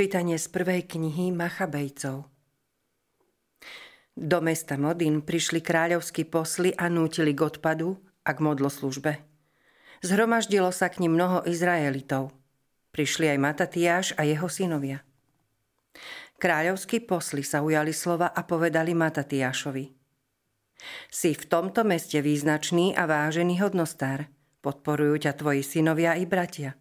Čítanie z prvej knihy Machabejcov. Do mesta Modin prišli kráľovskí posly a nútili k odpadu a k modloslužbe. Zhromaždilo sa k nim mnoho Izraelitov. Prišli aj Matatiáš a jeho synovia. Kráľovskí posly sa ujali slova a povedali Matatiášovi. Si v tomto meste význačný a vážený hodnostár. Podporujú ťa tvoji synovia i bratia.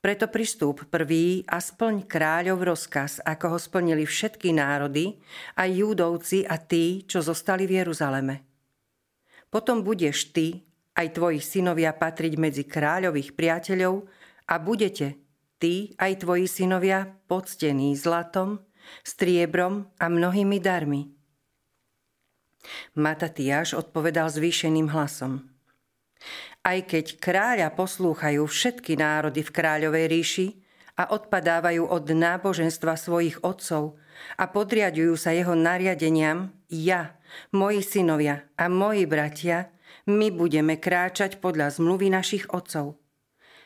Preto pristúp prvý a splň kráľov rozkaz, ako ho splnili všetky národy, aj júdovci a tí, čo zostali v Jeruzaleme. Potom budeš ty, aj tvoji synovia patriť medzi kráľových priateľov a budete, ty aj tvoji synovia, poctení zlatom, striebrom a mnohými darmi. Matatiáš odpovedal zvýšeným hlasom. Aj keď kráľa poslúchajú všetky národy v kráľovej ríši a odpadávajú od náboženstva svojich otcov a podriadujú sa jeho nariadeniam, ja, moji synovia a moji bratia, my budeme kráčať podľa zmluvy našich otcov.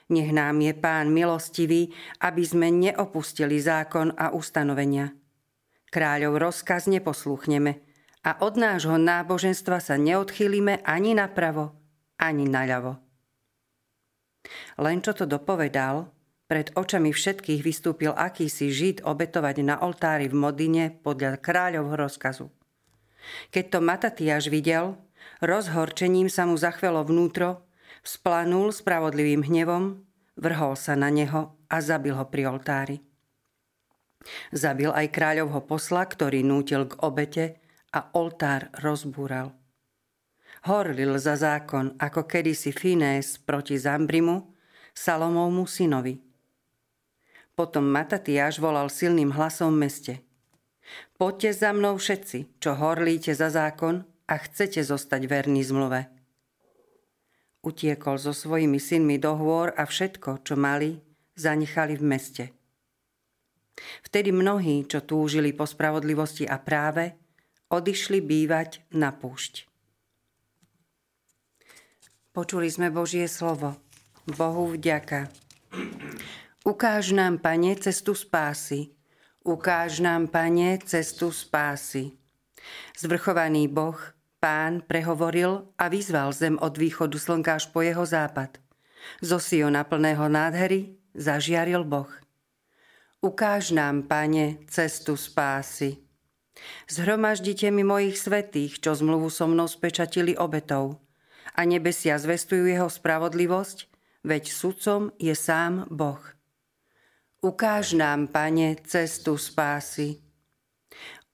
Nech nám je Pán milostivý, aby sme neopustili zákon a ustanovenia. Kráľov rozkaz neposlúchneme a od nášho náboženstva sa neodchýlime ani napravo, ani naľavo. Len čo to dopovedal, pred očami všetkých vystúpil akýsi žid obetovať na oltári v Modine podľa kráľovho rozkazu. Keď to Matatiaš videl, rozhorčením sa mu zachvelo vnútro, splanul spravodlivým hnevom, vrhol sa na neho a zabil ho pri oltári. Zabil aj kráľovho posla, ktorý nútil k obete a oltár rozbúral horlil za zákon, ako kedysi Finés proti Zambrimu, Salomovmu synovi. Potom Matatiáš volal silným hlasom v meste. Poďte za mnou všetci, čo horlíte za zákon a chcete zostať verní zmluve. Utiekol so svojimi synmi do hôr a všetko, čo mali, zanechali v meste. Vtedy mnohí, čo túžili po spravodlivosti a práve, odišli bývať na púšť. Počuli sme Božie slovo. Bohu vďaka. Ukáž nám, Pane, cestu spásy. Ukáž nám, Pane, cestu spásy. Zvrchovaný Boh, Pán, prehovoril a vyzval zem od východu slnka až po jeho západ. Zo Siona plného nádhery zažiaril Boh. Ukáž nám, Pane, cestu spásy. Zhromaždite mi mojich svetých, čo zmluvu so mnou spečatili obetov a nebesia zvestujú jeho spravodlivosť, veď sudcom je sám Boh. Ukáž nám, Pane, cestu spásy.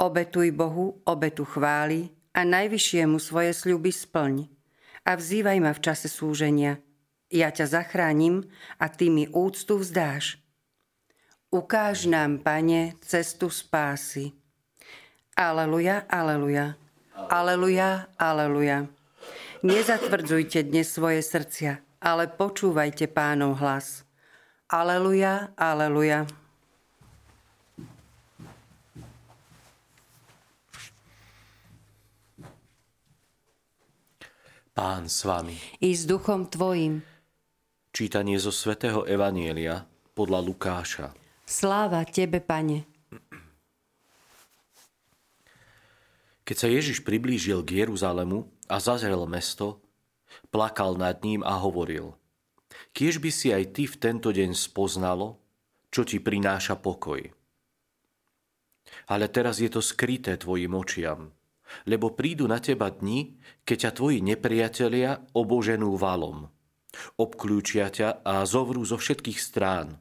Obetuj Bohu obetu chvály a najvyššiemu svoje sľuby splň a vzývaj ma v čase súženia. Ja ťa zachránim a ty mi úctu vzdáš. Ukáž nám, Pane, cestu spásy. Aleluja, aleluja. Aleluja, aleluja. Nezatvrdzujte dnes svoje srdcia, ale počúvajte pánov hlas. Aleluja, aleluja. Pán s vami. I s duchom tvojim. Čítanie zo svätého Evanielia podľa Lukáša. Sláva tebe, pane. Keď sa Ježiš priblížil k Jeruzalemu, a zazrel mesto, plakal nad ním a hovoril, kiež by si aj ty v tento deň spoznalo, čo ti prináša pokoj. Ale teraz je to skryté tvojim očiam, lebo prídu na teba dni, keď ťa tvoji nepriatelia oboženú valom. Obklúčia ťa a zovrú zo všetkých strán.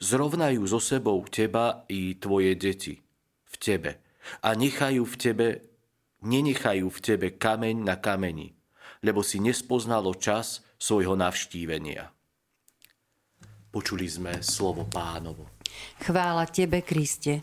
Zrovnajú so sebou teba i tvoje deti v tebe a nechajú v tebe nenechajú v tebe kameň na kameni, lebo si nespoznalo čas svojho navštívenia. Počuli sme slovo pánovo. Chvála tebe, Kriste.